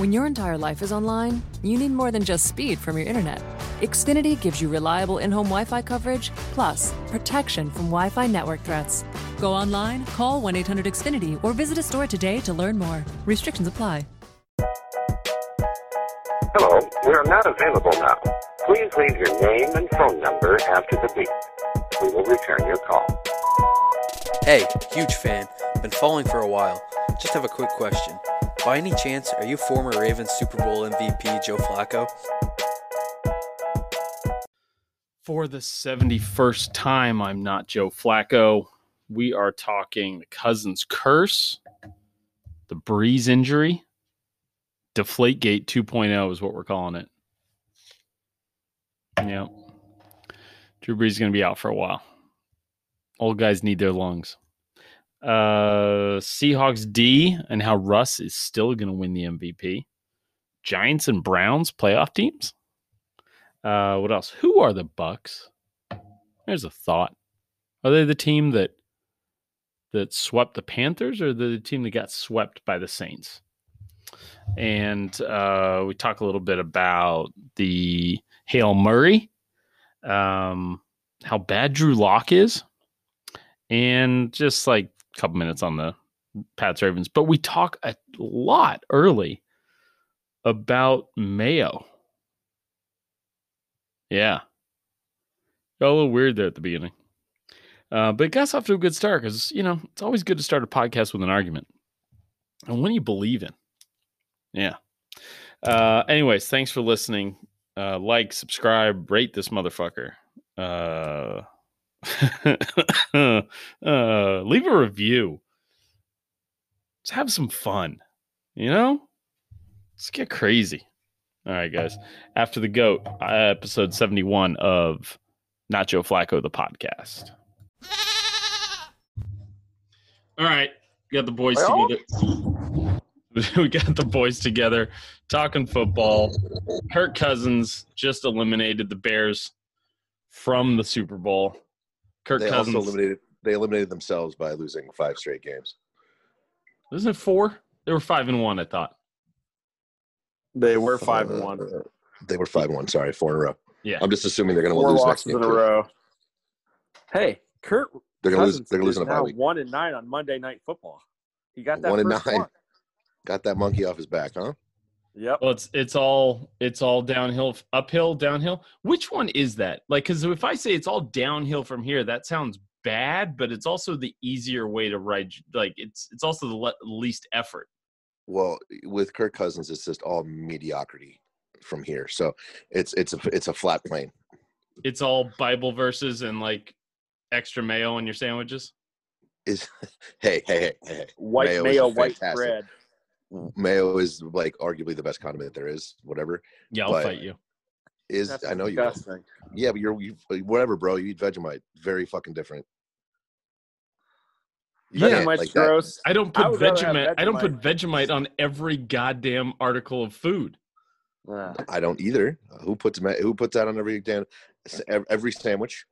When your entire life is online, you need more than just speed from your internet. Xfinity gives you reliable in home Wi Fi coverage, plus protection from Wi Fi network threats. Go online, call 1 800 Xfinity, or visit a store today to learn more. Restrictions apply. Hello, we are not available now. Please leave your name and phone number after the beep. We will return your call. Hey, huge fan. Been following for a while. Just have a quick question. By any chance, are you former Ravens Super Bowl MVP Joe Flacco? For the 71st time, I'm not Joe Flacco. We are talking the Cousins curse, the Brees injury, Deflategate 2.0 is what we're calling it. Yeah. Drew Brees is going to be out for a while. Old guys need their lungs. Uh, Seahawks D and how Russ is still going to win the MVP. Giants and Browns playoff teams. Uh, what else? Who are the Bucks? There's a thought. Are they the team that that swept the Panthers, or the team that got swept by the Saints? And uh, we talk a little bit about the Hail Murray, um, how bad Drew Lock is, and just like couple minutes on the Pats Ravens. But we talk a lot early about Mayo. Yeah. Got a little weird there at the beginning. Uh, but it got off to a good start because, you know, it's always good to start a podcast with an argument. And when you believe in. Yeah. Uh, anyways, thanks for listening. Uh, like, subscribe, rate this motherfucker. Uh, uh, leave a review. Let's have some fun. You know? Let's get crazy. All right, guys. After the GOAT, uh, episode 71 of Nacho Joe Flacco, the podcast. All right. We got the boys Well? together. we got the boys together talking football. Kirk Cousins just eliminated the Bears from the Super Bowl. Kirk They Cousins. also eliminated they eliminated themselves by losing five straight games. Isn't it four? They were five and one, I thought. They were five and one. Uh, They were five and one. Sorry, four in a row. Yeah. I'm just assuming they're going to Four lose next losses game. in a row. Hey, Kurt They're going to lose. They're going to lose is in a bye now week. one and nine on Monday Night Football. He got that One and nine. one. Got that monkey off his back, huh? Yep. Well, it's it's all it's all downhill, uphill, downhill. Which one is that? Like, because if I say it's all downhill from here, that sounds bad, but it's also the easier way to ride. Like, it's it's also the le- least effort. Well, with Kirk Cousins, it's just all mediocrity from here. So it's it's a it's a flat plane. It's all Bible verses and like extra mayo in your sandwiches. Is hey hey hey hey. hey. White Mayo mayo, white fantastic. bread. Mayo is like arguably the best condiment there is. Whatever Yeah, I'll But- fight you. is, That's I know you. will. Yeah, but you're you, whatever, bro. You eat Vegemite. Very fucking different. You Yeah. can't, Vegemite's like that. gross. I don't put would rather have Vegemite. I don't put Vegemite. Vegemite on every goddamn article of food. Uh, I don't either. Who puts ma- who puts that on every damn every sandwich?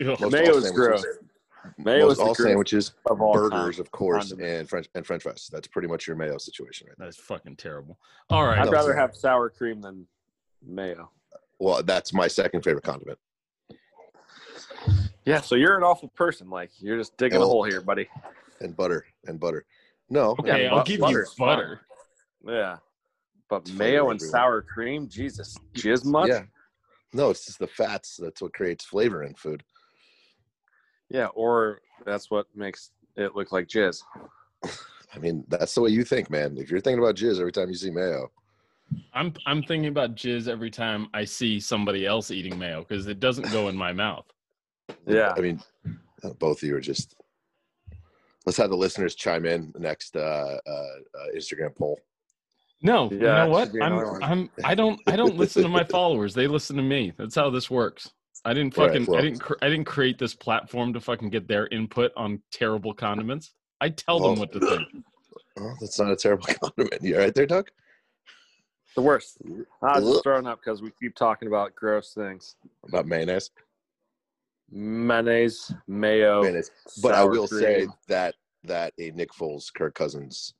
Ugh. Most Mayo is gross. Mayo most is all sandwiches, of all burgers, time. of course, condiment. and French and French fries. That's pretty much your mayo situation, right? That's fucking terrible. All right. I'd No, rather have sour cream than mayo. Well, that's my second favorite condiment. Yeah, so you're an awful person. Like you're just digging a hole here, buddy. And butter and butter. No, Okay, Yeah, I'll but- give you butter's butter. Yeah, but Flavor mayo and everywhere. sour cream, Jesus, jizz much? yeah. No, it's just the fats. That's what creates flavor in food. Yeah, or that's what makes it look like jizz. I mean, that's the way you think, man. If you're thinking about jizz every time you see mayo, I'm I'm thinking about jizz every time I see somebody else eating mayo because it doesn't go in my mouth. Yeah. I mean, uh, both of you are just. Let's have the listeners chime in the next uh, uh, uh, Instagram poll. No, you know what? I'm. I'm I don't I don't listen to my followers. They listen to me. That's how this works. I didn't Right, fucking well- I didn't cr- I didn't create this platform to fucking get their input on terrible condiments. I tell them what to think. Oh, that's not a terrible condiment. You all right there, Doug? The worst. I was Ugh. just throwing up because we keep talking about gross things. About mayonnaise? Mayonnaise, mayo. Mayonnaise. But I sour will say that that a Nick Foles, Kirk Cousins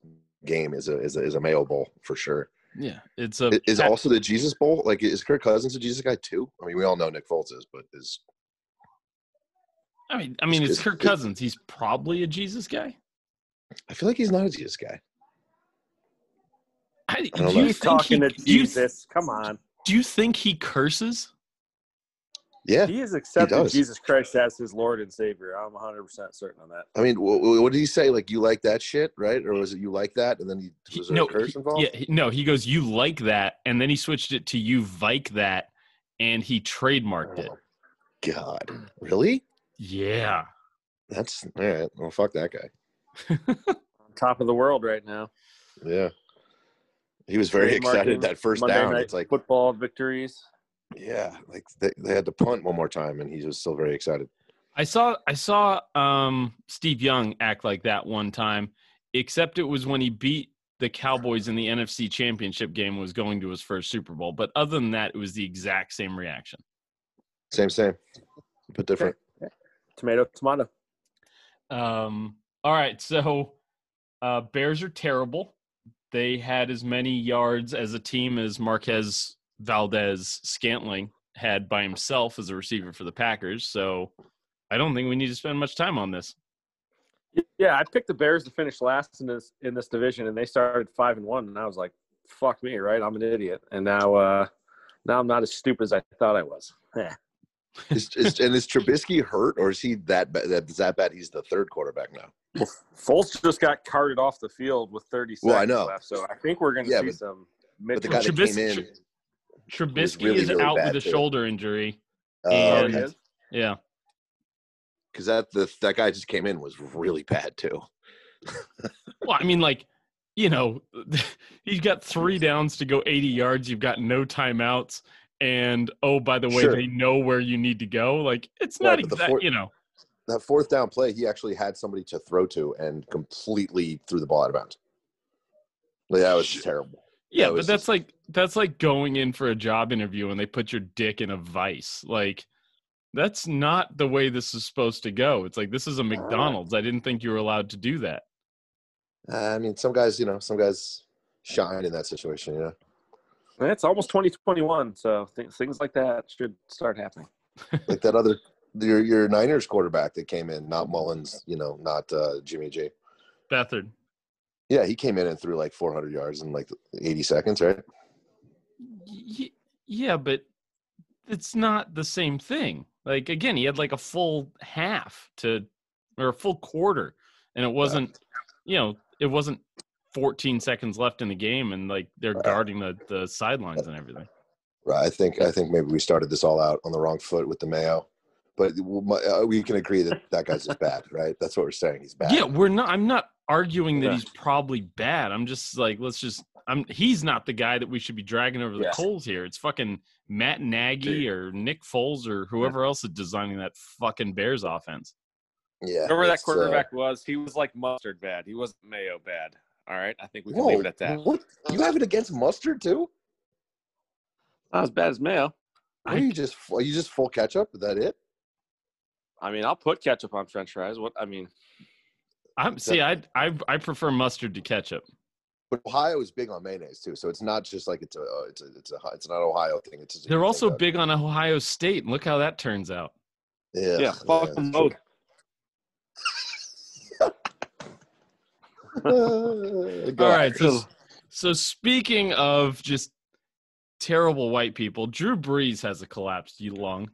game is a is a, is a Mayo Bowl for sure. Yeah, it's a Is also the Jesus Bowl like is Kirk Cousins a Jesus guy too? I mean, we all know Nick Foles is, but is I mean, I mean, It's- it's Kirk it's- Cousins. He's probably a Jesus guy. I feel like he's not a Jesus guy. I, don't do know. you He's think talking he, to do you, Jesus. Come on. do you think he curses? Yeah, He has accepted does. Jesus Christ as his Lord and Savior. I'm 100% certain on that. I mean, wh- wh- what did he say? Like, you like that shit, right? Or was it you like that, and then he, He- was there no, a curse he- involved? yeah, no. He goes, "You like that," and then he switched it to "You like that," and he trademarked it. Oh, God, really? Yeah, That's all right. Well, fuck that guy. On top of the world right now. Yeah, he was very excited that first Monday down. night It's like, football victories. Yeah, like they, they had to punt one more time, and he was still very excited. I saw I saw um, Steve Young act like that one time, except it was when he beat the Cowboys in the NFC Championship game. and Was going to his first Super Bowl, but other than that, it was the exact same reaction. Same, same, but different. Tomato, tomato. Um, all right, so uh, Bears are terrible. They had as many yards as a team as Marquez Valdes Scantling had by himself as a receiver for the Packers. So I don't think we need to spend much time on this. Yeah, I picked the Bears to finish last in this in this division, and they started five and one, and I was like, "Fuck me, right? I'm an idiot." And now, uh now I'm not as stupid as I thought I was. Yeah. is, is, and is Trubisky hurt, or is he that bad? That, is that bad? He's the third quarterback now. Well, Foles just got carted off the field with 30 seconds Well, I know. left, so I think we're going to Yeah, see but- some. But the guy that Trubisky- came in, Trubisky really, is really out with a shoulder injury. uh, Oh, and- is? Yeah. because that the that guy just came in was really bad too. Well, I mean, like, you know, he's got three downs to go 80 yards. You've got no timeouts. And oh, by the way, Sure. they know where you need to go. Like, it's Right, not the you know. That fourth down play, he actually had somebody to throw to and completely threw the ball out of bounds. Like, that was terrible. Yeah, but that's just- like that's like going in for a job interview and they put your dick in a vice. Like that's not the way this is supposed to go. It's like this is a McDonald's. I didn't think you were allowed to do that. Uh, I mean, some guys, you know, some guys shine in that situation. You know, And It's almost 2021, so th- things like that should start happening. like that other your your Niners quarterback that came in, not Mullens, you know, not uh, Jimmy G. Beathard. Yeah, he came in and threw like 400 yards in like 80 seconds, right? Y- yeah, but it's not the same thing. Like again, he had like a full half to or a full quarter and it wasn't you know, it wasn't 14 seconds left in the game and like they're Right. guarding the the sidelines and everything. Right. I think I think maybe we started this all out on the wrong foot with the Mayo, but uh, we can agree that that guy's just bad, right? That's what we're saying. He's bad. Yeah, we're not. I'm not arguing that Yeah. he's probably bad. I'm just like, let's just. I'm. He's not the guy that we should be dragging over the Yeah. coals here. It's fucking Matt Nagy or Nick Foles or whoever else is designing that fucking Bears offense. yeah. Whoever that it's, uh, quarterback was, he was like mustard bad. He wasn't mayo bad. All right, I think we can whoa, leave it at that. What? You have it against mustard too? Not as bad as mayo. Are you just are you just full ketchup? Is that it? I mean, I'll put ketchup on French fries. What I mean, I'm see. I I I prefer mustard to ketchup. But Ohio is big on mayonnaise too, so it's not just like it's a uh, it's a it's a it's not Ohio thing. It's just, They're also like big on Ohio State. and Look how that turns out. Yeah, yeah, fuck them both. Uh, All go right. Irish. So, so speaking of just terrible white people, Drew Brees has a collapsed lung.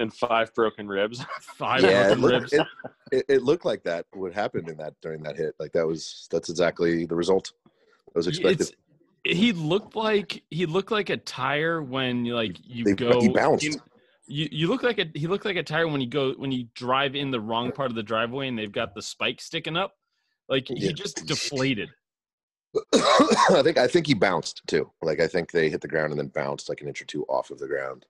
And five broken ribs. Five yeah, it looked, ribs. it, it, it looked like that. What happened in that during that hit? Like that was that's exactly the result that was expected. It's, he looked like he looked like a tire when you like you They- go. he bounced. in- you you look like a he looked like a tire when you go when you drive in the wrong part of the driveway and they've got the spike sticking up. Like he Yeah. just deflated. I think I think he bounced too. Like I think they hit the ground and then bounced like an inch or two off of the ground.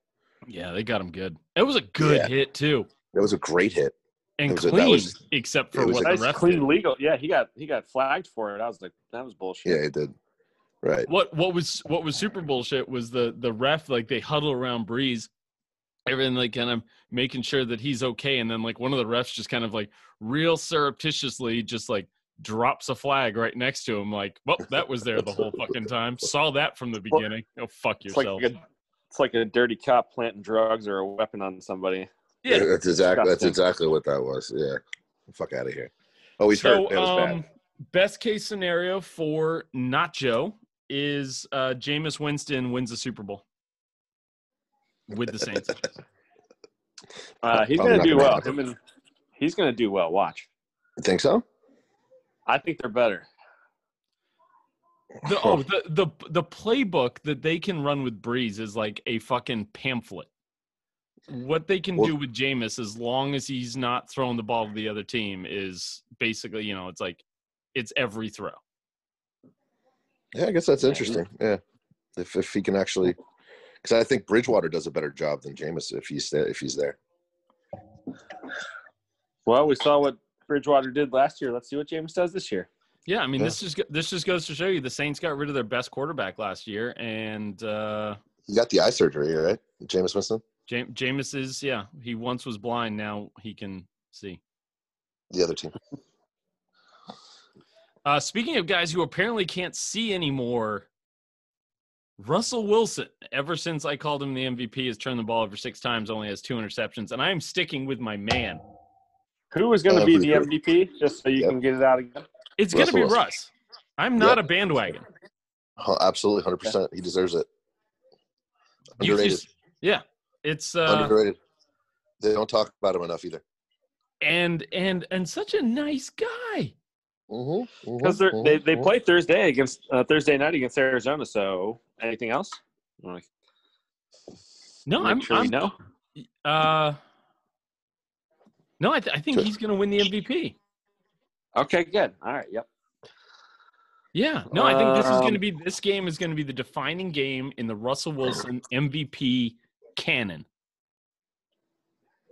Yeah, they got him good. It was a good Yeah. hit too, It was a great hit. and It was a- that clean, was- except for what a- the nice, ref clean, did. legal. Yeah, he got he got flagged for it. I was like, that was bullshit. Yeah, he did. Right. What what was what was super bullshit was the the ref like they huddle around Brees, everything like kind of making sure that he's okay, and then like one of the refs just kind of like real surreptitiously just like drops a flag right next to him. Like, well, that was there the whole fucking time. Saw that from the beginning. Go fuck It's like yourself. a, it's like a dirty cop planting drugs or a weapon on somebody. yeah. that's exactly that's exactly what that was. Yeah, fuck out of here. Oh, he's So, hurt. It was um, bad. best case scenario for Nacho is uh, Jameis Winston wins the Super Bowl with the Saints. Uh, he's Probably gonna do gonna well. Him and he's gonna do well. Watch. You think so? I think they're better. The, oh, the, the the playbook that they can run with Brees is like a fucking pamphlet. What they can Well- do with Jameis, as long as he's not throwing the ball to the other team, is basically, you know, it's like it's every throw. Yeah, I guess that's interesting. Yeah, if if he can actually, because I think Bridgewater does a better job than Jameis if he's there, if he's there. Well, we saw what Bridgewater did last year. Let's see what Jameis does this year. Yeah, I mean, Yeah. this just this just goes to show you the Saints got rid of their best quarterback last year, and uh, He got the eye surgery, right? Jameis Winston, Jam- Jameis is yeah, he once was blind, now he can see. the other team. Uh, speaking of guys who apparently can't see anymore, Russell Wilson, ever since I called him the MVP, has turned the ball over six times, only has two interceptions, and I am sticking with my man. Who is going to be the MVP? Just so you Yep. can get it out again. It's going to be Wilson. Russ. I'm not Yep. a bandwagon. Huh, Absolutely, hundred percent. He deserves it. You Underrated. just- yeah, it's uh, Underrated. They don't talk about him enough either. and and and such a nice guy. Mm-hmm, Because they they they play Thursday against uh, Thursday night against Arizona. So anything else? Like, No, I'm, sure I'm know. uh, no, I, th- I think Sure. he's going to win the MVP. Okay, good. All right. Yep. Yeah, no, I think this is going to Um, be this game is going to be the defining game in the Russell Wilson MVP canon.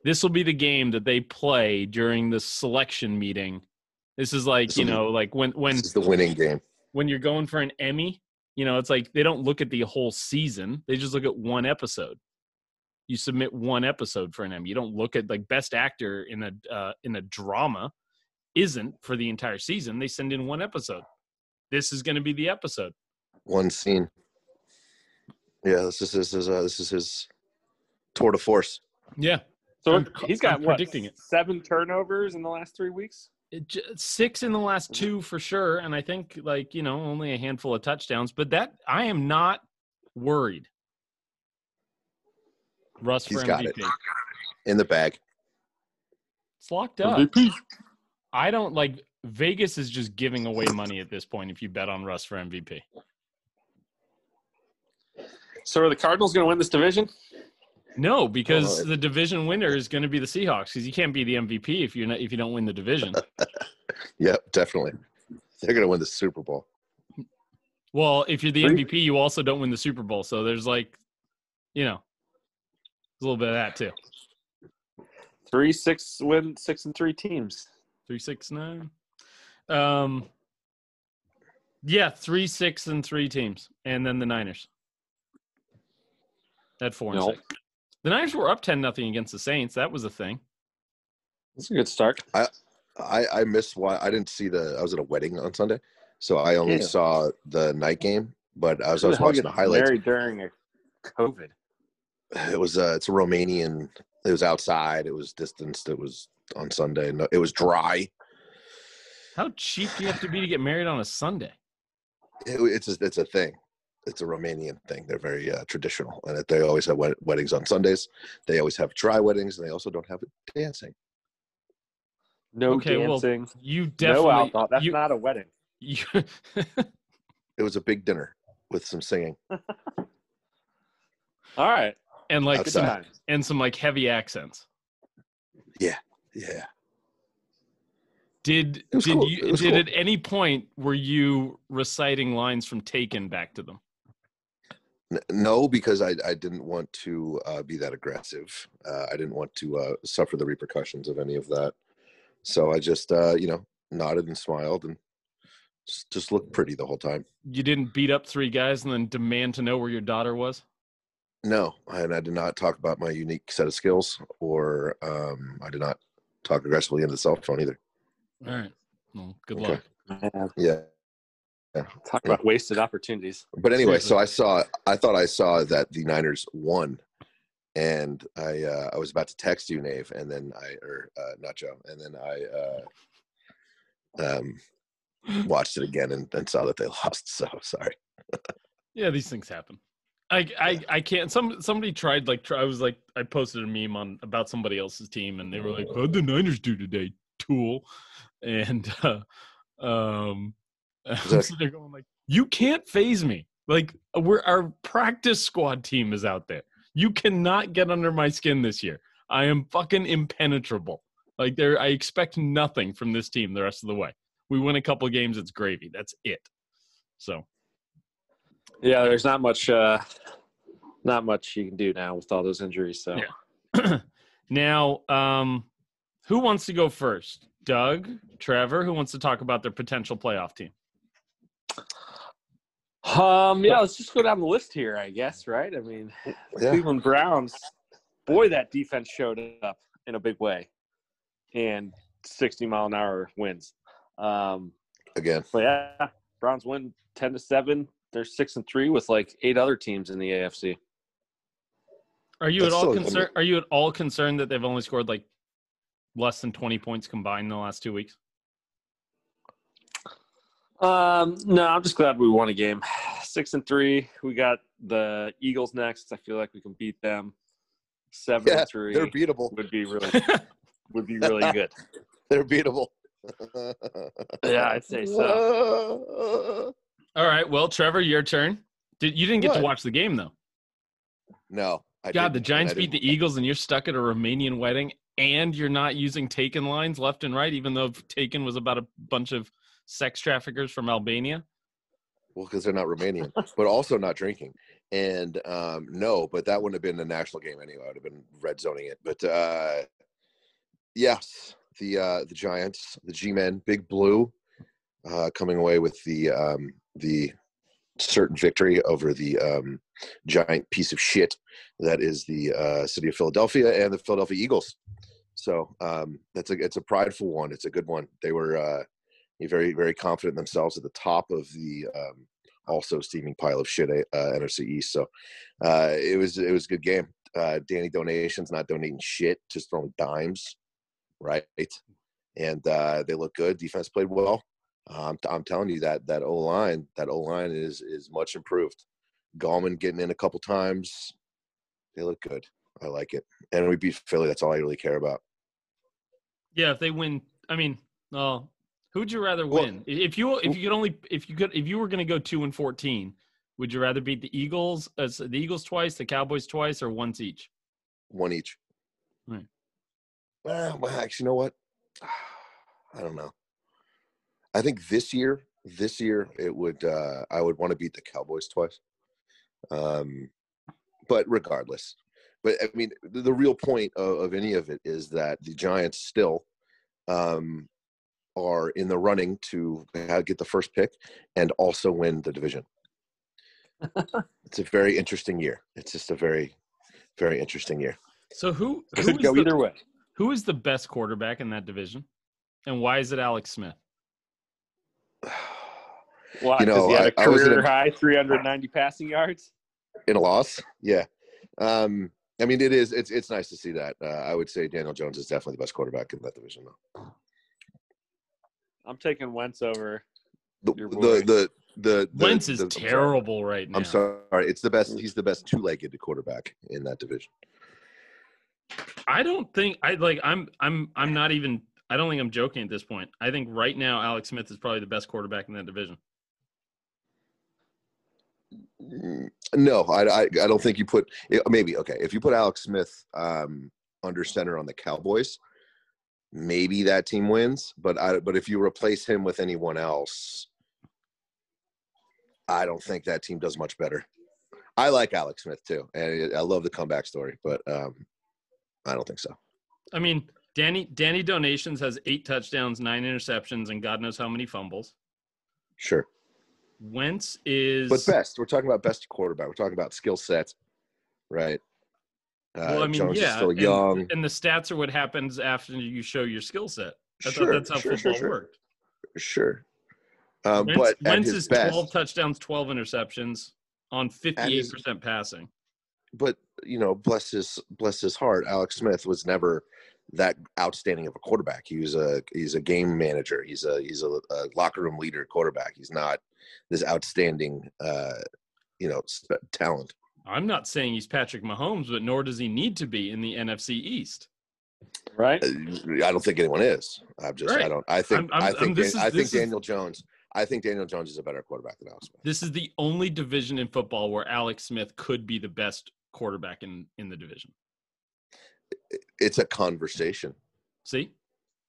This will be the game that they play during the selection meeting. This is like This you will be- know, like when when This is the winning game. when you're going for an Emmy, you know, it's like they don't look at the whole season; they just look at one episode. You submit one episode for an Emmy. You don't look at like best actor in a uh, in a drama isn't for the entire season. They send in one episode. This is going to be the episode. One scene. Yeah, this is this is uh, this is his tour de force. Yeah, So I'm- he's got I'm what predicting it. seven turnovers in the last three weeks. it, six in the last two for sure, and I think like you know only a handful of touchdowns. But that I am not worried. Russ He's for got it. In the bag. It's locked up. I don't like Vegas is just giving away money at this point if you bet on Russ for MVP. So are the Cardinals going to win this division? No, because the division winner is going to be the Seahawks because you can't be the MVP if you're not if you don't win the division. Yep, definitely. They're gonna win the Super Bowl. well, if you're the MVP, you also don't win the Super Bowl. So there's like, you know, a little bit of that too. Three, six win, six and three teams. Three, six, nine. Um, yeah, three, six, and three teams, and then the Niners at four and No. six. The Niners were up ten nothing against the Saints. That was a thing. That's a good start. I I I missed why I didn't see the. I was at a wedding on Sunday, so I only Yeah. saw the night game. But as I was watching the gets highlights, Married during a COVID. it was a. it's a Romanian. It was outside. It was distanced. It was on Sunday. No, it was dry. How cheap do you have to be to get married on a Sunday? It, it's a, it's a thing. It's a Romanian thing. They're very uh, traditional, and they always have wed- weddings on Sundays. They always have dry weddings, and they also don't have dancing. No Okay, well, dancing. You no definitely. alcohol. That's you, not a wedding. you, It was a big dinner with some singing. All right. and like Good and some like heavy accents. Yeah, Did was did cool. you did cool. at any point were you reciting lines from Taken back to them? No, because I I didn't want to uh, be that aggressive. Uh, I didn't want to uh, suffer the repercussions of any of that. So I just uh, you know nodded and smiled and just, just looked pretty the whole time. You didn't beat up three guys and then demand to know where your daughter was? No, and I did not talk about my unique set of skills, or um, I did not talk aggressively into the cell phone either. All right. Well, good Okay. luck. man. Yeah. Talk about wasted opportunities. But anyway, so I saw I thought I saw that the Niners won. And I uh, I was about to text you, Nave, and then I or uh, not Joe, and then I uh, um, watched it again and, and saw that they lost. So sorry. Yeah, these things happen. I, I I can't. Some somebody tried like try, I was like I posted a meme on about somebody else's team and they were like, "How'd the Niners do today, tool?" And uh, um, that- sitting going like, "You can't phase me. Like we're our practice squad team is out there. You cannot get under my skin this year. I am fucking impenetrable. Like there, I expect nothing from this team the rest of the way. We win a couple games, it's gravy. That's it. So Yeah, there's not much uh not much you can do now with all those injuries. So Yeah. now, um, who wants to go first? Doug, Trevor, who wants to talk about their potential playoff team? um yeah, let's just go down the list here, I guess, right? I mean Yeah. Cleveland Browns, boy, that defense showed up in a big way. And 60 mile an hour wins. Um Again. but yeah, Browns win 10 to 7. They're 6 and 3 with like eight other teams in the AFC. Are you That's at all still- concerned? Are you at all concerned that they've only scored like less than twenty points combined in the last two weeks? Um, no, I'm just glad we won a game. Six and three. We got the Eagles next. I feel like we can beat them. Seven Yeah, and 3 They're beatable. would be really would be really good. They're beatable. Yeah, I'd say so. all right. Well, Trevor, your turn. Did you didn't get to watch the game though? No. I God, the Giants beat the Eagles, and you're stuck at a Romanian wedding, and you're not using taken lines left and right, even though taken was about a bunch of sex traffickers from Albania. Well, because they're not Romanian, but also not drinking. And um, no, but that wouldn't have been a national game anyway. I would have been red zoning it. But uh, yes, the uh, the Giants, the G-men, Big Blue, uh, coming away with the um, the certain victory over the um, giant piece of shit that is the uh, city of Philadelphia and the Philadelphia Eagles. So um, that's a it's a prideful one. It's a good one. They were uh, very very confident themselves at the top of the um, also steaming pile of shit uh, NFC East. So uh, it was it was a good game. Uh, Danny donations not donating shit, just throwing dimes, right? And uh, they look good. Defense played well. Um, I'm telling you that that O line that O line is is much improved. Gallman getting in a couple times. They look good. I like it. And we beat Philly. That's all I really care about. Yeah, if they win, I mean, well, who'd you rather Well- win? if you if you could only if you could if you were going to go two and fourteen, would you rather beat the Eagles as the Eagles twice, the Cowboys twice, or once each? One each. Right. Well, well, actually, you know what? I don't know. I think this year, this year, it would. Uh, I would want to beat the Cowboys twice. Um, but regardless, but I mean, the, the real point of, of any of it is that the Giants still um, are in the running to get the first pick and also win the division. it's a very interesting year. It's just a very, very interesting year. So who who Could go the, either way. who is the best quarterback in that division, and why is it Alex Smith? Why? You know, he had a I- I was in career a- high 390 passing yards. in a loss yeah um i mean it is it's it's nice to see that uh, i would say daniel jones is definitely the best quarterback in that division though I'm taking Wentz over. the the the the, the Wentz is the- I'm terrible right now. i'm sorry it's the best he's the best two-legged quarterback in that division I don't think I like. I'm I'm I'm not even. I don't think I'm joking at this point. I think right now Alex Smith is probably the best quarterback in that division. No i i, I don't think you put eh, maybe okay if you put alex smith um under center on the cowboys maybe that team wins but i but if you replace him with anyone else i don't think that team does much better i like alex smith too and i love the comeback story but um i don't think so I mean, Danny Danny Donations has eight touchdowns, nine interceptions, and God knows how many fumbles. sure Wentz is. but best we're talking about best quarterback we're talking about skill set right uh, well, I mean, Jones yeah, still and- young and, the stats are what happens after you show your skill set. I Sure, that's how sure, football sure, sure. worked. Sure. Um, Wentz, but Wentz is best, 12 touchdowns, 12 interceptions on 58% passing. but you know, bless his bless his heart, Alex Smith was never that outstanding of a quarterback. He was a he's a game manager. He's a he's a, a locker room leader quarterback. He's not this outstanding uh, you know sp- talent. I'm not saying he's Patrick Mahomes, but nor does he need to be in the NFC East. Right? Uh, I don't think anyone is. I'm just I don't. I think I'm- I'm- i think Dan- is- I think this is- Daniel Jones. I think Daniel Jones is a better quarterback than Alex Smith. This is the only division in football where Alex Smith could be the best quarterback in, in the division. It's a conversation, See?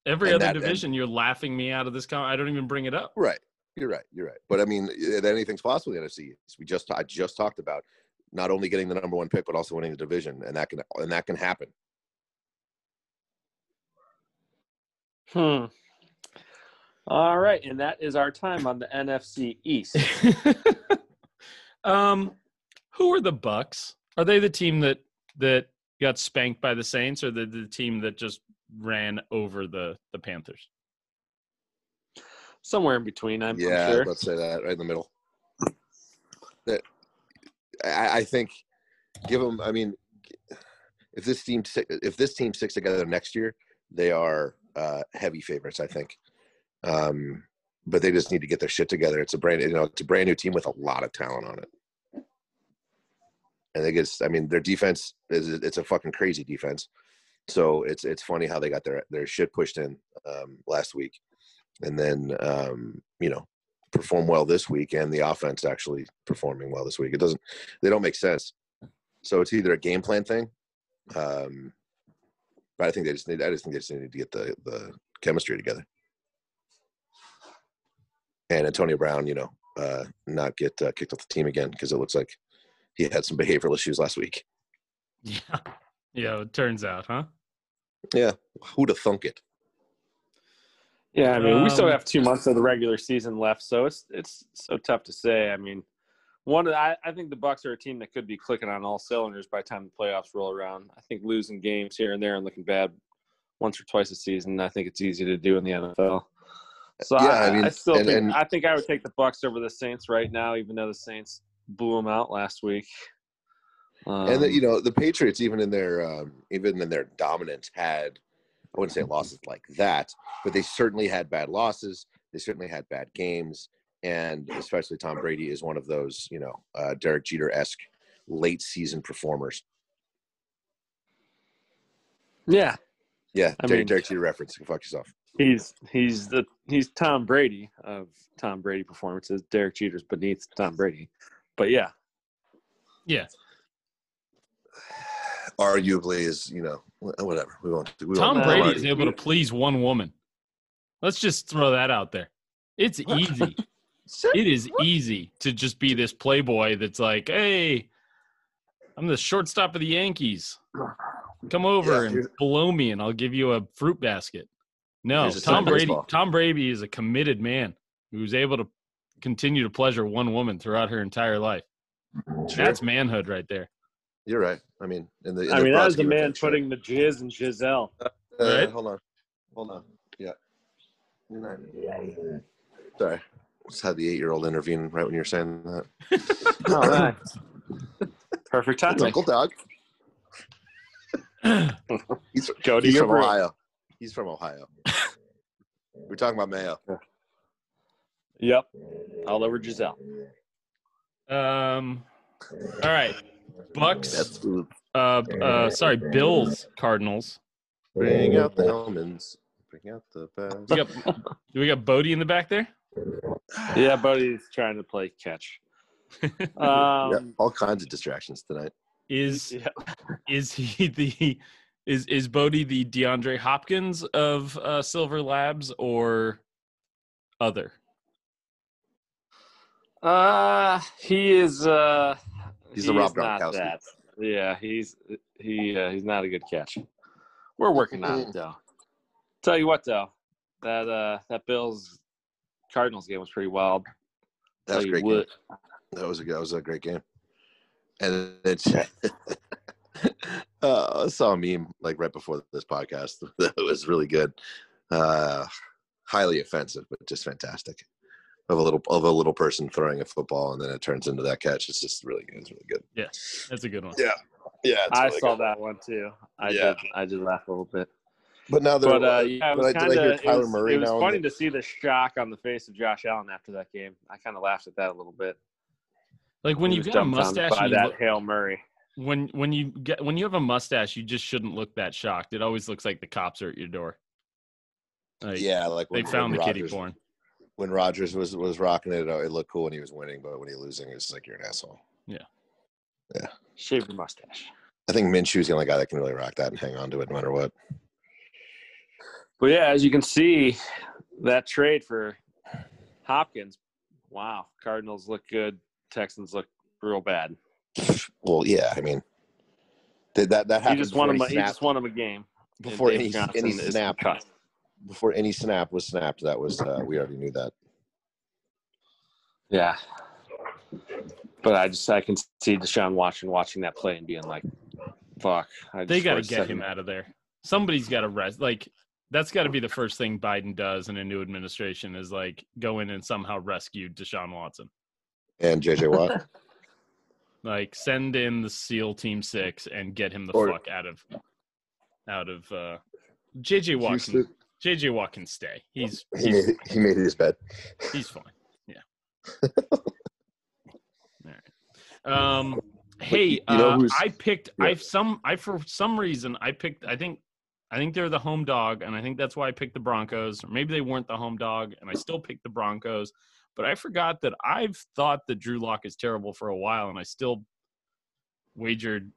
Every And other that- and- division, you're laughing me out of this. Con- I don't even bring it up. right? You're right. You're right. But I mean, anything's possible in the NFC. We just I just talked about not only getting the number one pick, but also winning the division, and that can and that can happen. Hmm. All right, and that is our time on the NFC East. um, who are the Bucks? Are they the team that that got spanked by the Saints, or the, the team that just ran over the the Panthers? Somewhere in between, I'm, I'm yeah, sure. let's say that right in the middle. That I, I think, give them. I mean, if this team if this team sticks together next year, they are uh, heavy favorites. I think, um, but they just need to get their shit together. It's a brand you know it's a brand new team with a lot of talent on it. And they get, I mean, their defense is it's a fucking crazy defense. So it's it's funny how they got their their shit pushed in um, last week, and then um, you know perform well this week, and the offense actually performing well this week. It doesn't they don't make sense. So it's either a game plan thing, um, but I think they just need I just think they just need to get the the chemistry together. And Antonio Brown, you know, uh, not get uh, kicked off the team again because it looks like he had some behavioral issues last week. Yeah, yeah. It turns out, huh? Yeah, who'd have thunk it? Yeah, I mean, we still Um, have two months of the regular season left, so it's it's so tough to say. I mean, one of the- I, I think the Bucks are a team that could be clicking on all cylinders by the time the playoffs roll around. I think losing games here and there and looking bad once or twice a season, I think it's easy to do in the NFL. So Yeah, I, I mean, I still and- think and- I think I would take the Bucks over the Saints right now, even though the Saints blew them out last week. Um, and the, you know the Patriots, even in their um, even in their dominance, had I wouldn't say losses like that, but they certainly had bad losses. They certainly had bad games, and especially Tom Brady is one of those you know uh, Derek Jeter esque late season performers. yeah, Yeah, I Derek, mean- Derek Jeter reference. Go fuck yourself. He's he's the he's Tom Brady of Tom Brady performances. Derek Jeter's beneath Tom Brady, but yeah, Yeah. Arguably, is you know whatever we won't. We Tom won't Brady is able to please one woman. Let's just throw that out there. It's easy. it is easy to just be this playboy that's like, hey, I'm the shortstop of the Yankees. Come over Yeah, and blow me, and I'll give you a fruit basket. No, Tom Brady. baseball. Tom Brady is a committed man who's able to continue to pleasure one woman throughout her entire life. Sure. That's manhood right there. You're right. I mean, in the in I the mean that was the broad scheme of man things, sure. putting the jizz in Giselle. Uh, Right? Hold on. Hold on. Yeah. You're Sorry. Just had the eight year old intervene right when you were saying that. All right, perfect It's timing. Uncle Doug. He's, Go to he's your from. Ohio. He's from Ohio. We're talking about Mayo. Yep, all over Giselle. Um. All right, Bucks. That's food. Uh, uh, sorry, Bills, Cardinals. Bring out the Hellmann's. Bring out the We best. got, do we got Bodie in the back there? Yeah, Buddy's trying to play catch. Um, Yeah, all kinds of distractions tonight. Is yeah. is he the is is Bodie the DeAndre Hopkins of uh, Silver Labs or other? Uh, he is. Uh, He's he the Rob Gronkowski. Yeah, he's he uh, he's not a good catch. We're working on it though. Tell you what though, that uh that Bills Cardinals game was pretty wild. That was a great what. game. That was a that was a great game. And it's uh, I saw a meme like right before this podcast that was really good. Uh, highly offensive, but just fantastic. Of a little of a little person throwing a football and then it turns into that catch. It's just really good. It's really good. Yeah, That's a good one. Yeah. Yeah, it's I really saw good. that one too. I Yeah. did. I did laugh a little bit. But now that But uh, yeah, it but was I, kind did I hear of. It Kyler was, Murray it was now and funny then? to see the shock on the face of Josh Allen after that game. I kind of laughed at that a little bit. Like when you've was got a mustache, by you that look- Hail Murray. when when you get when you have a mustache, you just shouldn't look that shocked. It always looks like the cops are at your door. Like, yeah, like they found when the kitty Rodgers- porn. When Rodgers was was rocking it, it looked cool when he was winning, but when he losing, it's like you're an asshole. Yeah. Yeah. Shave your mustache. I think Minshew's the only guy that can really rock that and hang on to it no matter what. But yeah, as you can see, that trade for Hopkins. Wow, Cardinals look good. Texans look real bad. Well, yeah, I mean, that that, that He happened just won him. he A, he just won him a game. Before any any snap cut. Before any snap was snapped. That was uh, we already knew that. Yeah. But I just I can see Deshaun watching watching that play and being like, "Fuck!" I They got to get seven- him out of there. Somebody's got to rest. Like that's got to be the first thing Biden does in a new administration is like go in and somehow rescue Deshaun Watson. And JJ Watt. Like send in the SEAL Team Six and get him the Or- fuck out of out of uh JJ Watson. Houston- JJ Watt can stay. He's he he's, made he made his bed. he's fine. Yeah. All right. Um. Hey, you know uh, I picked. yeah. I some. I for some reason I picked. I think. I think they're the home dog, and I think that's why I picked the Broncos. Or maybe they weren't the home dog, and I still picked the Broncos. But I forgot that I've thought that Drew Lock is terrible for a while, and I still wagered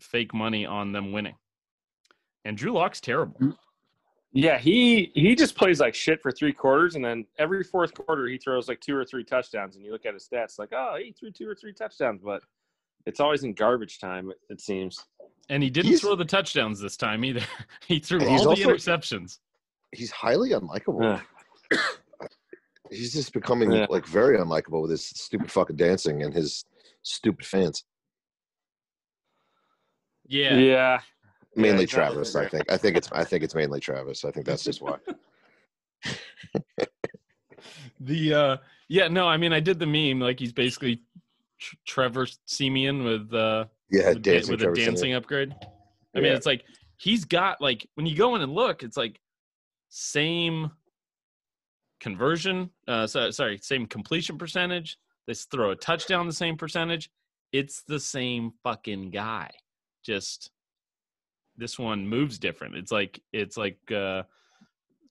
fake money on them winning. And Drew Lock's terrible. Yeah, he he just plays like shit for three quarters, and then every fourth quarter he throws like two or three touchdowns, and you look at his stats like, oh, he threw two or three touchdowns, but it's always in garbage time. It, it seems. And he didn't He's- throw the touchdowns this time either. he threw all he's the also- interceptions. He's highly unlikable. Yeah. He's just becoming Yeah. like very unlikable with his stupid fucking dancing and his stupid fans. Yeah. Yeah, Mainly he's not Travis, looking I think. I think it's I think it's mainly Travis. I think that's just why. The uh yeah, no, I mean I did the meme like he's basically tr- Trevor Siemian with uh Yeah, with, dancing with a Trevor dancing Siemian. upgrade. I mean it's like he's got like when you go in and look, it's like same conversion, uh so, sorry, same completion percentage. They s- throw a touchdown the same percentage. It's the same fucking guy. Just this one moves different. It's like it's like uh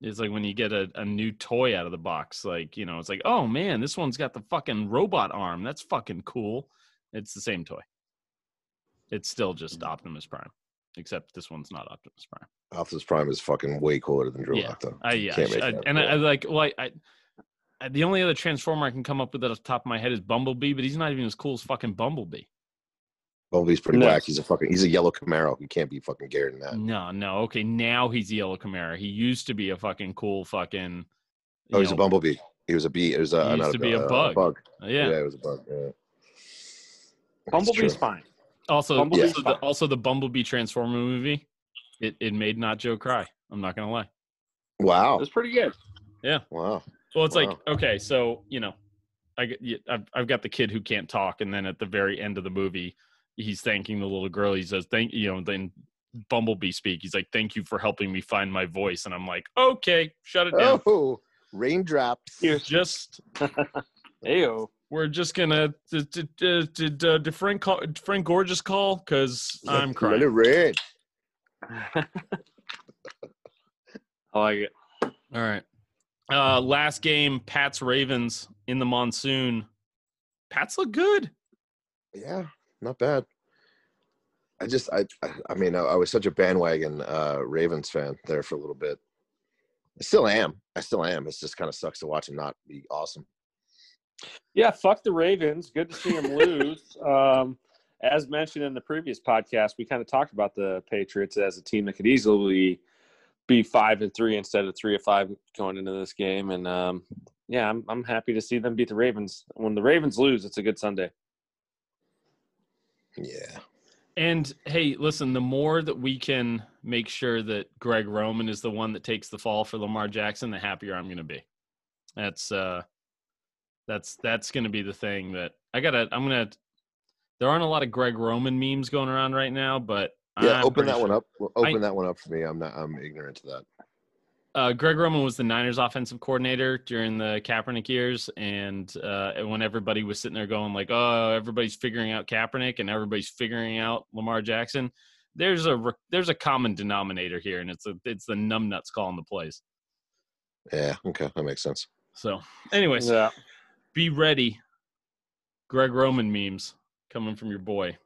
it's like when you get a, a new toy out of the box. Like, you know, it's like, oh man, this one's got the fucking robot arm. That's fucking cool. It's the same toy. It's still just Optimus Prime, except this one's not Optimus Prime. Optimus Prime is fucking way cooler than Drew Yeah. Lock, though. I yeah, Can't I- I- and I. I like well, I the only other Transformer I can come up with at the top of my head is Bumblebee, but he's not even as cool as fucking Bumblebee. Bumblebee's pretty No. whack. He's a fucking he's a yellow Camaro. He can't be fucking gayer than that. No, no, okay, now he's a Yellow Camaro. He used to be a fucking cool fucking. Oh, he's a bumblebee. He was a bee. It was a, He used not to be a uh, bug. bug. Yeah. Yeah. it was a bug. Yeah. Bumblebee's fine. Also, Bumblebee's also, the, also the Bumblebee Transformer movie. It it made Not Joe cry. I'm not gonna lie. Wow. It's pretty good. Yeah. Wow. Well, it's like okay, so you know, I I've I've got the kid who can't talk, and then at the very end of the movie, he's thanking the little girl. He says, "Thank you." know, then Bumblebee speak. He's like, "Thank you for helping me find my voice," and I'm like, "Okay, shut it down." Oh, raindrops. Just Ayo. we're just gonna did, did, did, did, uh, did Frank call, Frank Gorgeous call because I'm Let crying. it rain. I like it. All right. Uh last game, Pats Ravens in the monsoon. Pats look good. Yeah, not bad. I just, I, I, I mean, I, I was such a bandwagon uh, Ravens fan there for a little bit. I still am. I still am. It just kind of sucks to watch him not be awesome. Yeah, fuck the Ravens. Good to see them lose. Um, as mentioned in the previous podcast, we kind of talked about the Patriots as a team that could easily be five and three instead of three or five going into this game. And um, yeah, I'm I'm happy to see them beat the Ravens. When the Ravens lose, it's a good Sunday. Yeah. And hey, listen, the more that we can make sure that Greg Roman is the one that takes the fall for Lamar Jackson, the happier I'm going to be. That's uh That's that's going to be the thing that I gotta. I'm gonna. There aren't a lot of Greg Roman memes going around right now, but Yeah, I'm open that one up. Open I- that one up for me. I'm not. I'm ignorant to that. Uh, Greg Roman was the Niners offensive coordinator during the Kaepernick years, and uh, when everybody was sitting there going like, "Oh, everybody's figuring out Kaepernick and everybody's figuring out Lamar Jackson," there's a re- there's a common denominator here, and it's a it's the numbnuts calling the plays. Yeah. Okay, that makes sense. So, anyways, Yeah. be ready, Greg Roman memes coming from your boy.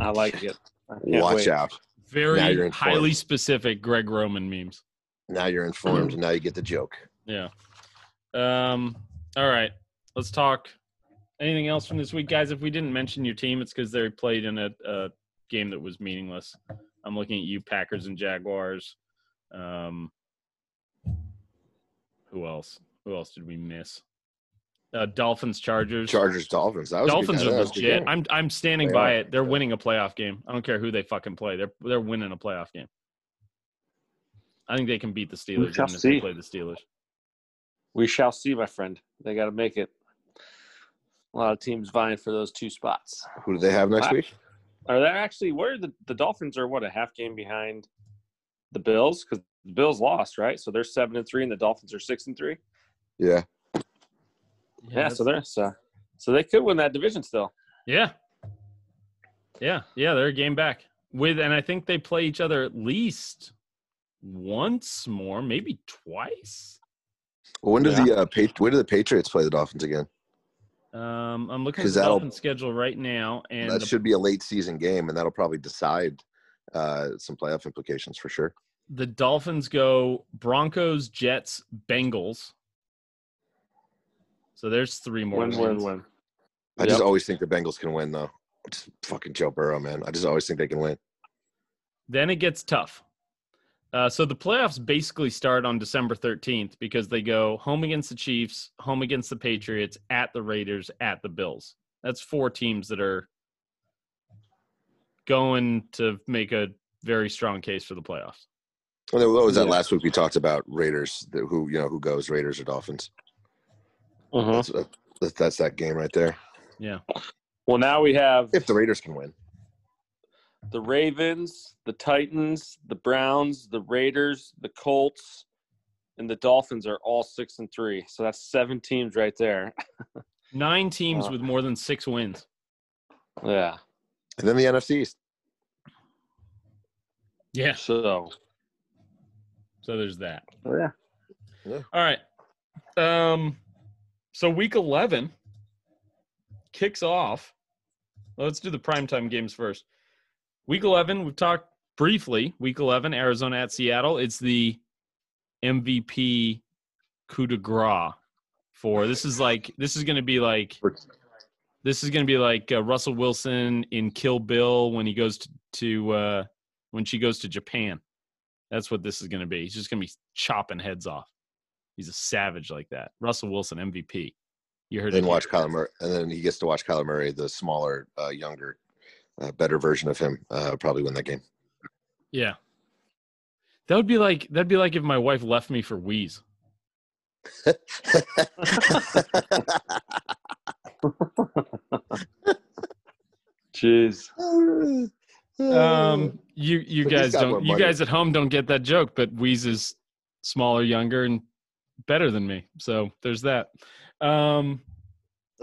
I like it. I Watch wait. out. Very highly specific Greg Roman memes. Now you're informed. and now you get the joke. Yeah. Um. All right. Let's talk. Anything else from this week, guys? If we didn't mention your team, it's because they played in a, a game that was meaningless. I'm looking at you, Packers and Jaguars. Um. Who else? Who else did we miss? Uh, Dolphins, Chargers. Chargers, Dolphins. That was a good- Dolphins are legit. I'm I'm standing They by are. it. They're winning a playoff game. I don't care who they fucking play. They're they're winning a playoff game. I think they can beat the Steelers even if they play the Steelers. We shall see, my friend. They got to make it. A lot of teams vying for those two spots. Who do they have next Wow. week? Are they actually? Where the the Dolphins are? What a half game behind the Bills because the Bills lost, right? So they're seven and three, and the Dolphins are six and three. Yeah. Yeah, so they're so so they could win that division still. Yeah. Yeah, yeah, they're a game back. With and I think they play each other at least once more, maybe twice. Well, when do Yeah. the uh, Pat- when do the Patriots play the Dolphins again? Um, I'm looking at 'Cause the that'll- Dolphins schedule right now, and that the, should be a late season game, and that'll probably decide uh, some playoff implications for sure. the Dolphins go Broncos, Jets, Bengals. So there's three more. Win, win, wins. win. I just always think the Bengals can win, though. Just fucking Joe Burrow, man. I just always think they can win. Then it gets tough. Uh, so the playoffs basically start on December 13th because they go home against the Chiefs, home against the Patriots, at the Raiders, at the Bills. That's four teams that are going to make a very strong case for the playoffs. Well, what was that Yeah. last week? We talked about Raiders, the- who you know who goes Raiders or Dolphins. Mhm. That's, that's that game right there. Yeah. Well, now we have If the Raiders can win, the Ravens, the Titans, the Browns, the Raiders, the Colts, and the Dolphins are all six and three. So that's seven teams right there. Nine teams Uh. with more than six wins. Yeah. and then the NFC East. Yeah. So So there's that. Oh, yeah. All right. Um, so week 11 kicks off. Well, let's do the primetime games first. Week 11, we've talked briefly. Week 11, Arizona at Seattle. It's the MVP coup de grace for this is like, this is going to be like, this is going to be like uh, Russell Wilson in Kill Bill when he goes to, to uh, when she goes to Japan. That's what this is going to be. He's just going to be chopping heads off. He's a savage like that. Russell Wilson, MVP. You heard And then watch. Kyler Murray, and then he gets to watch Kyler Murray, the smaller, uh, younger, uh, better version of him, uh, probably win that game. Yeah. That would be like that'd be like if my wife left me for Wheeze. Jeez. Um, you you But guys don't you guys at home don't get that joke, but Wheeze is smaller, younger, and better than me. So there's that. Um,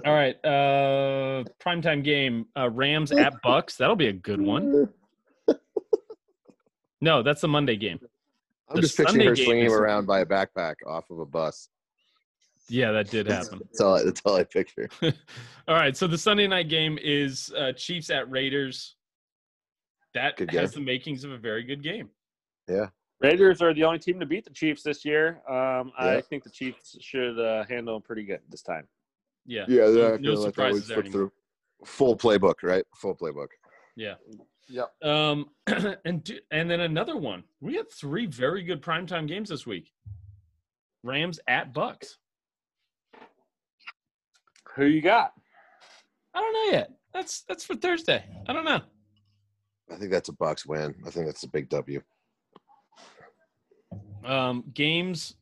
all right. Uh, primetime game. Uh, Rams at Bucks. That'll be a good one. No, that's the Monday game. I'm The just picturing Sunday her game swinging him is- around by a backpack off of a bus. Yeah, that did happen. That's all. I, that's all I picture. All right, so the Sunday night game is uh, Chiefs at Raiders. That Good has game. the makings of a very good game. Yeah. Raiders are the only team to beat the Chiefs this year. Um, I Yeah. think the Chiefs should uh, handle them pretty good this time. Yeah, Yeah, no, they're not no gonna let that surprises there anymore. through. Full playbook, right? Full playbook. Yeah. Yep. Um, and do, and then another one. We had three very good primetime games this week. Rams at Bucks. Who you got? I don't know yet. That's that's for Thursday. I don't know. I think that's a Bucks win. I think that's a big W. Um, games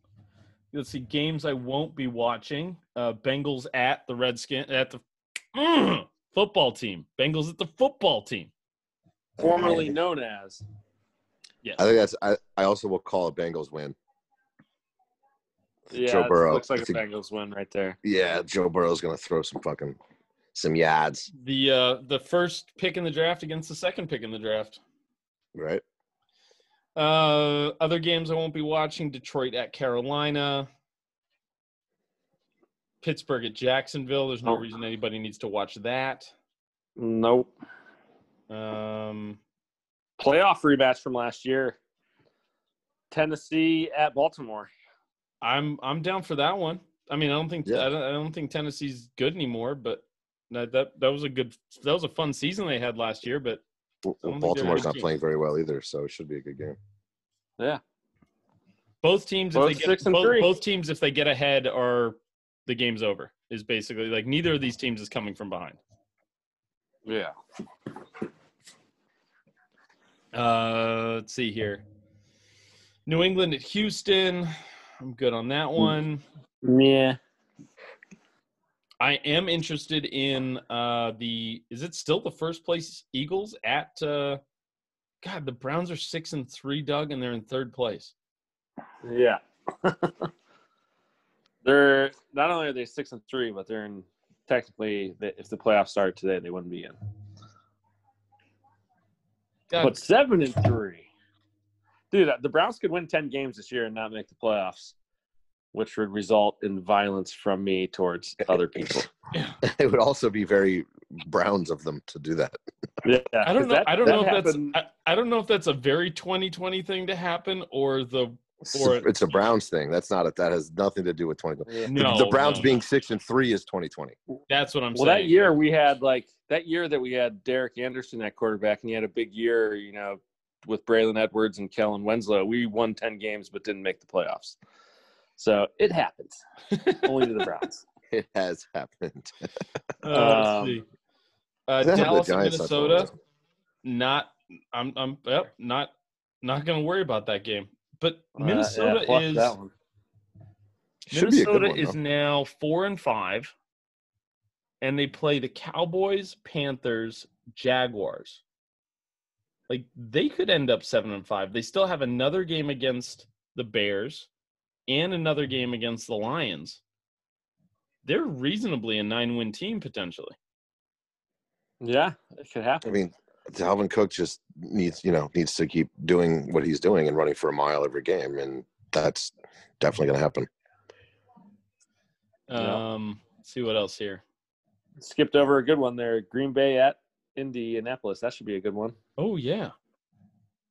let's see games I won't be watching. Uh, Bengals at the Redskin at the mm, football team. Bengals at the football team. Formerly known as. Yes. I think that's. I, I also will call a Bengals win. Yeah, Joe Burrow. looks like I a think- Bengals win right there. Yeah, Joe Burrow's gonna throw some fucking some yads, the uh, the first pick in the draft against the second pick in the draft. right? Uh, other games I won't be watching: Detroit at Carolina, Pittsburgh at Jacksonville. There's no reason anybody needs to watch that. Nope. Um, Playoff rematch from last year. Tennessee at Baltimore. I'm I'm down for that one. I mean, I don't think Yeah. I, don't, I don't think Tennessee's good anymore, but that, that that was a good that was a fun season they had last year. But Well, I don't think they're a Baltimore's not team. playing very well either, so it should be a good game. Yeah. both teams, Both if they get both, both teams, if they get ahead, are the game's over. Is basically like neither of these teams is coming from behind. Yeah. Uh, let's see here. New England at Houston. I'm good on that one. Yeah. I am interested in uh the is it still the first place Eagles at uh God, the Browns are six and three, Doug, and they're in third place. Yeah. they're not only are they six and three, but they're in technically if the playoffs started today, they wouldn't be in. God, But seven and three. Dude, the Browns could win ten games this year and not make the playoffs, which would result in violence from me towards other people. it would also be very Browns of them to do that. Yeah, I don't know. that- I don't that know if happened- that's I, I don't know if that's a very 2020 thing to happen or the It's, Or- a, it's a Browns thing. That's not a, that has nothing to do with 2020. Yeah. The- no the Browns no, being no. six and three is 2020. That's what I'm Well, saying. Well, that year we had like that year that we had Derek Anderson at quarterback, and he had a big year, you know, with Braylon Edwards and Kellen Winslow. We won ten games but didn't make the playoffs. So it happens. Only to the Browns. It has happened. Uh, let's Um, see. Uh, That happened to the Dallas and Giants not so long Minnesota. Not. I'm. I'm. Yep. Not. Not going to worry about that game. But Uh, yeah, Minnesota is that one. Should be a good Minnesota one, is though. now four and five, and they play the Cowboys, Panthers, Jaguars. Like they could end up seven and five. They still have another game against the Bears, and another game against the Lions. They're reasonably a nine-win team potentially. Yeah, it could happen. I mean, Dalvin Cook just needs, you know, needs to keep doing what he's doing and running for a mile every game, and that's definitely going to happen. Um, let's see what else here. Skipped over a good one there. Green Bay at Indianapolis. That should be a good one. Oh yeah.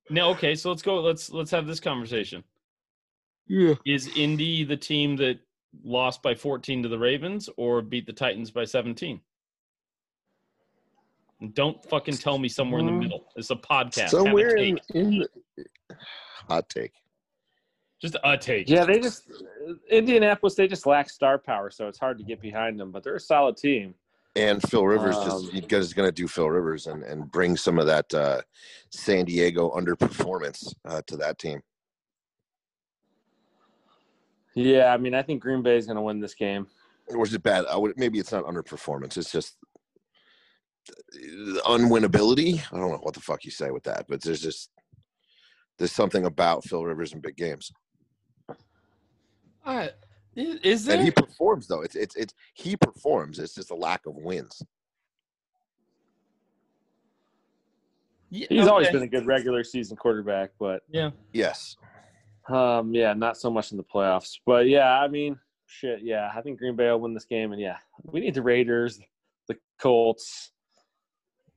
Now, okay, so let's go. Let's let's have this conversation. Yeah. Is Indy the team that lost by 14 to the Ravens or beat the Titans by 17? And Don't fucking tell me somewhere in the middle. It's a podcast. Have a Somewhere in, in the hot take. just a take. Yeah, they just Indianapolis. They just lack star power, so it's hard to get behind them. But they're a solid team. And Phil Rivers just Um, he is going to do Phil Rivers and, and bring some of that uh, San Diego underperformance uh, to that team. Yeah, I mean, I think Green Bay is going to win this game. Or is it bad? I would, maybe it's not underperformance. It's just unwinnability. I don't know what the fuck you say with that, but there's just there's something about Phil Rivers in big games, Uh, is is there? and he performs though. It's it's it's he performs. It's just a lack of wins. Yeah, He's always been a good regular season quarterback, but Yeah. Yes, um, yeah, not so much in the playoffs. But yeah, I mean, shit, yeah, I think Green Bay will win this game, and yeah, we need the Raiders, the Colts.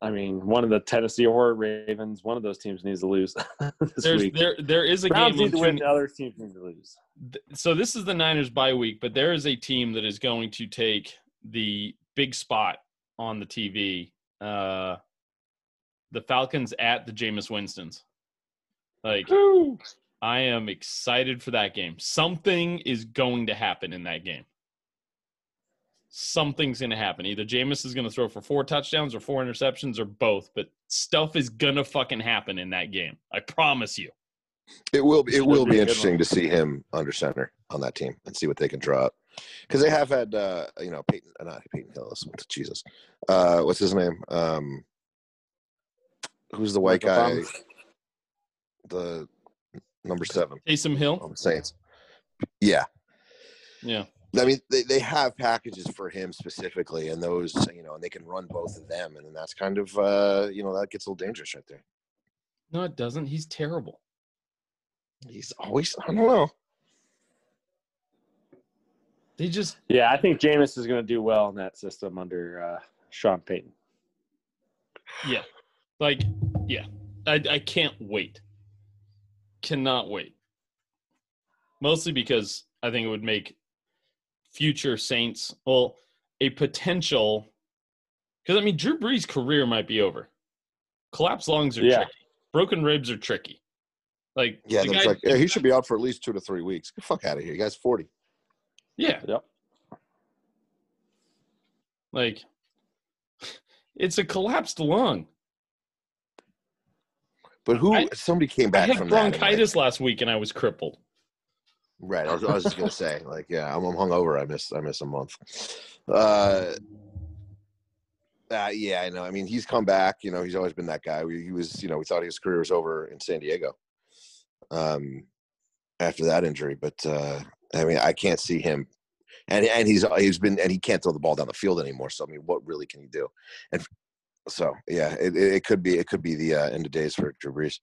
I mean, one of the Tennessee or Ravens, one of those teams needs to lose this There's week. there there is a Browns game. need to win. The other teams need to lose. so this is the Niners bye week, but there is a team that is going to take the big spot on the TV. Uh, the Falcons at the Jameis Winston's. Like I am excited for that game. Something is going to happen in that game. Something's going to happen. Either Jameis is going to throw for four touchdowns or four interceptions or both, but stuff is going to fucking happen in that game. I promise you. It will. It will be be a good interesting to see him under center on that team and see what they can draw up. Because they have had, uh, you know, Peyton, uh, not Peyton Hillis. Jesus, uh, what's his name? Um, who's the white Michael guy? Thomas. The number seven Taysom Hill. on the Saints. Yeah, Yeah. I mean, they, they have packages for him specifically, and those, you know, and they can run both of them, and then that's kind of, uh, you know, that gets a little dangerous right there. No, it doesn't. He's terrible. He's always, I don't know. They just Yeah, I think Jameis is going to do well in that system under uh, Sean Payton. Yeah. Like, yeah. I, I can't wait. Cannot wait. Mostly because I think it would make future Saints, well, a potential. Because, I mean, Drew Brees' career might be over. Collapsed lungs are Yeah. tricky. Broken ribs are tricky. Like, Yeah, the guy- like, yeah, he should be out for at least two to three weeks. Get the fuck out of here. You guys 40. yeah. Yep. Like, it's a collapsed lung. But who, I- somebody came I back had from that. and, like- bronchitis last week and I was crippled. Right. I was, I was just gonna say, like, yeah, I'm, I'm hungover. I missed I missed a month. Uh, uh, yeah, I know. I mean, he's come back. You know, he's always been that guy. We, he was, you know, we thought his career was over in San Diego. Um, after that injury, but uh, I mean, I can't see him. And and he's he's been and he can't throw the ball down the field anymore. So I mean, what really can he do? And so yeah, it, it it could be it could be the uh, end of days for Drew Brees,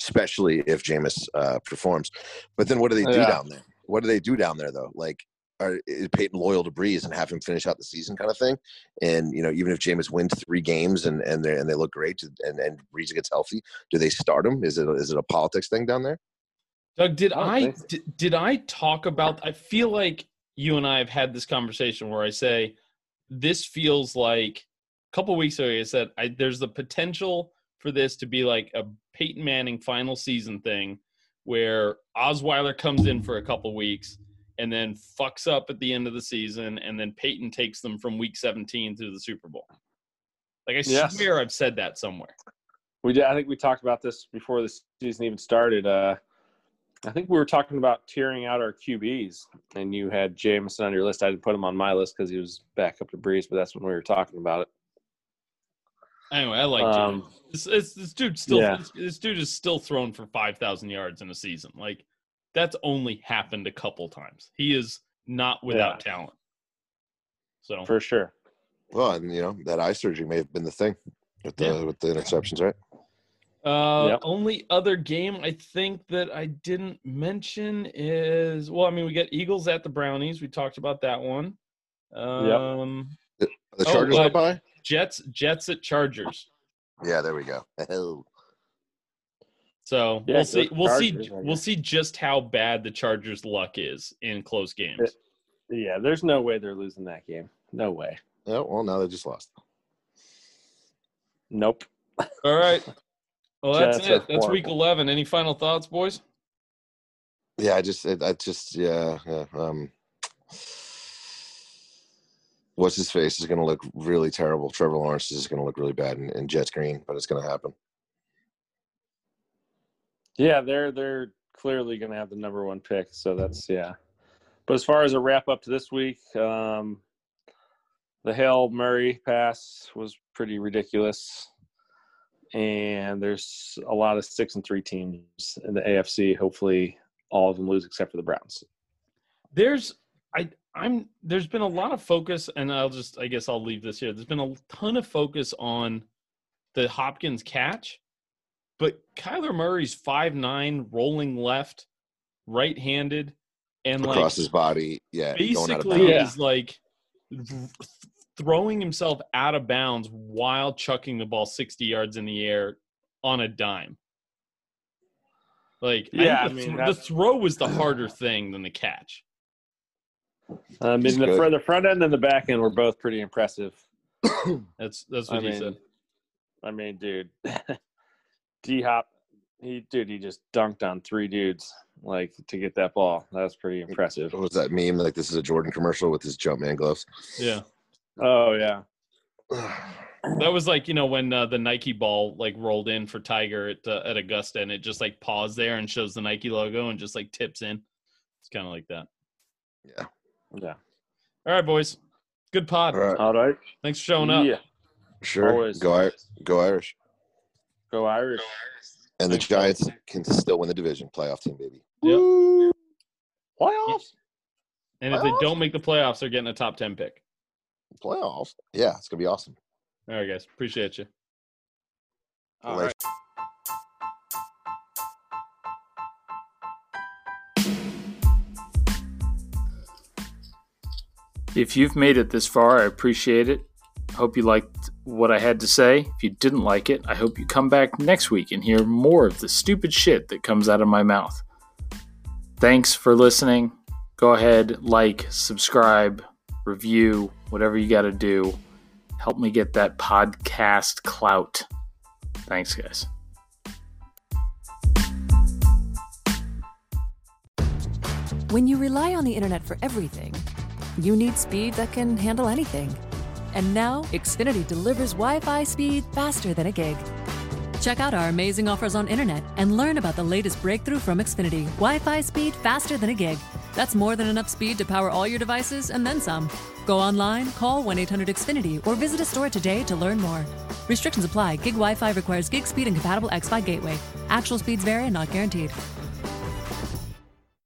especially if Jameis uh, performs. But then what do they do Yeah. down there? What do they do down there though? Like, are, is Peyton loyal to Brees and have him finish out the season kind of thing? And you know, even if Jameis wins three games and and they and they look great and and Brees gets healthy, do they start him? Is it is it a politics thing down there? Doug, did I I so. did, did I talk about I feel like you and I have had this conversation where I say this feels like a couple weeks ago I said I, there's the potential for this to be like a Peyton Manning final season thing where Osweiler comes in for a couple weeks and then fucks up at the end of the season and then Peyton takes them from week 17 to the Super Bowl. Like I Yes. swear I've said that somewhere. We did. I think we talked about this before the season even started. Uh, I think we were talking about tearing out our QBs, and you had Jameson on your list. I didn't put him on my list because he was back up to Brees, but that's when we were talking about it. Anyway, I like Um, This, this, this dude still Yeah. this, this dude is still thrown for five thousand yards in a season. Like that's only happened a couple times. He is not without talent. So For sure. Well, and you know that eye surgery may have been the thing with the Yeah. with the interceptions, right? uh Yep. only other game I think that I didn't mention is well, I mean we got Eagles at the Brownies. We talked about that one. Um The Oh, Chargers but- are by. Jets Jets at Chargers. Yeah, there we go. Hell. So Yeah, we'll see. We'll see. Chargers, I We'll see just how bad the Chargers' luck is in close games. Yeah, there's no way they're losing that game. No way. Oh well, now they just lost. Nope. All right. Well, that's Jets it. That's week eleven. Any final thoughts, boys? Yeah, I just, it, I just, yeah, yeah. Um, what's his face is going to look really terrible. Trevor Lawrence is going to look really bad in, in Jets green, but it's going to happen. Yeah, they're they're clearly going to have the number one pick. So that's yeah. But as far as a wrap up to this week, um, the Hail Murray pass was pretty ridiculous, and there's a lot of six and three teams in the AFC. Hopefully, all of them lose except for the Browns. There's I I'm there's been a lot of focus, and I'll just I guess I'll leave this here. There's been a ton of focus on the Hopkins catch, but Kyler Murray's five nine, rolling left, right handed, and like Across his body, yeah, going out of basically bounds. Yeah. is like throwing himself out of bounds while chucking the ball 60 yards in the air on a dime. Like, Yeah, I I think the, mean, th- the throw was the harder thing than the catch. I He's mean, the, good. for the front end and the back end were both pretty impressive. That's that's I what he mean, said. I mean, dude, D Hop, he dude, he just dunked on three dudes like to get that ball. That was pretty impressive. What was that meme? Like this is a Jordan commercial with his Jumpman gloves. Yeah. Oh yeah, That was like you know when uh, the Nike ball like rolled in for Tiger at uh, at Augusta, and it just like paused there and shows the Nike logo and just like tips in. It's kind of like that. Yeah. Yeah. All right, boys. Good pod. All right. All right. Thanks for showing up. Yeah. Sure. Always. Go Ir- go Irish. Go Irish. And the Thanks, brother. Giants can still win the division. Playoff team, baby. Yep. Playoffs. And if they Playoffs? don't make the playoffs, they're getting a top ten pick. Playoffs. Yeah, it's gonna be awesome. All right, guys. Appreciate you. All Like- right. If you've made it this far, I appreciate it. Hope you liked what I had to say. If you didn't like it, I hope you come back next week and hear more of the stupid shit that comes out of my mouth. Thanks for listening. Go ahead, like, subscribe, review, whatever you got to do. Help me get that podcast clout. Thanks, guys. When you rely on the internet for everything, you need speed that can handle anything. And now, Xfinity delivers Wi Fi speed faster than a gig. Check out our amazing offers on internet and learn about the latest breakthrough from Xfinity Wi Fi speed faster than a gig. That's more than enough speed to power all your devices and then some. Go online, call 1 800 Xfinity, or visit a store today to learn more. Restrictions apply. Gig Wi Fi requires gig speed and compatible X Fi gateway. Actual speeds vary and not guaranteed.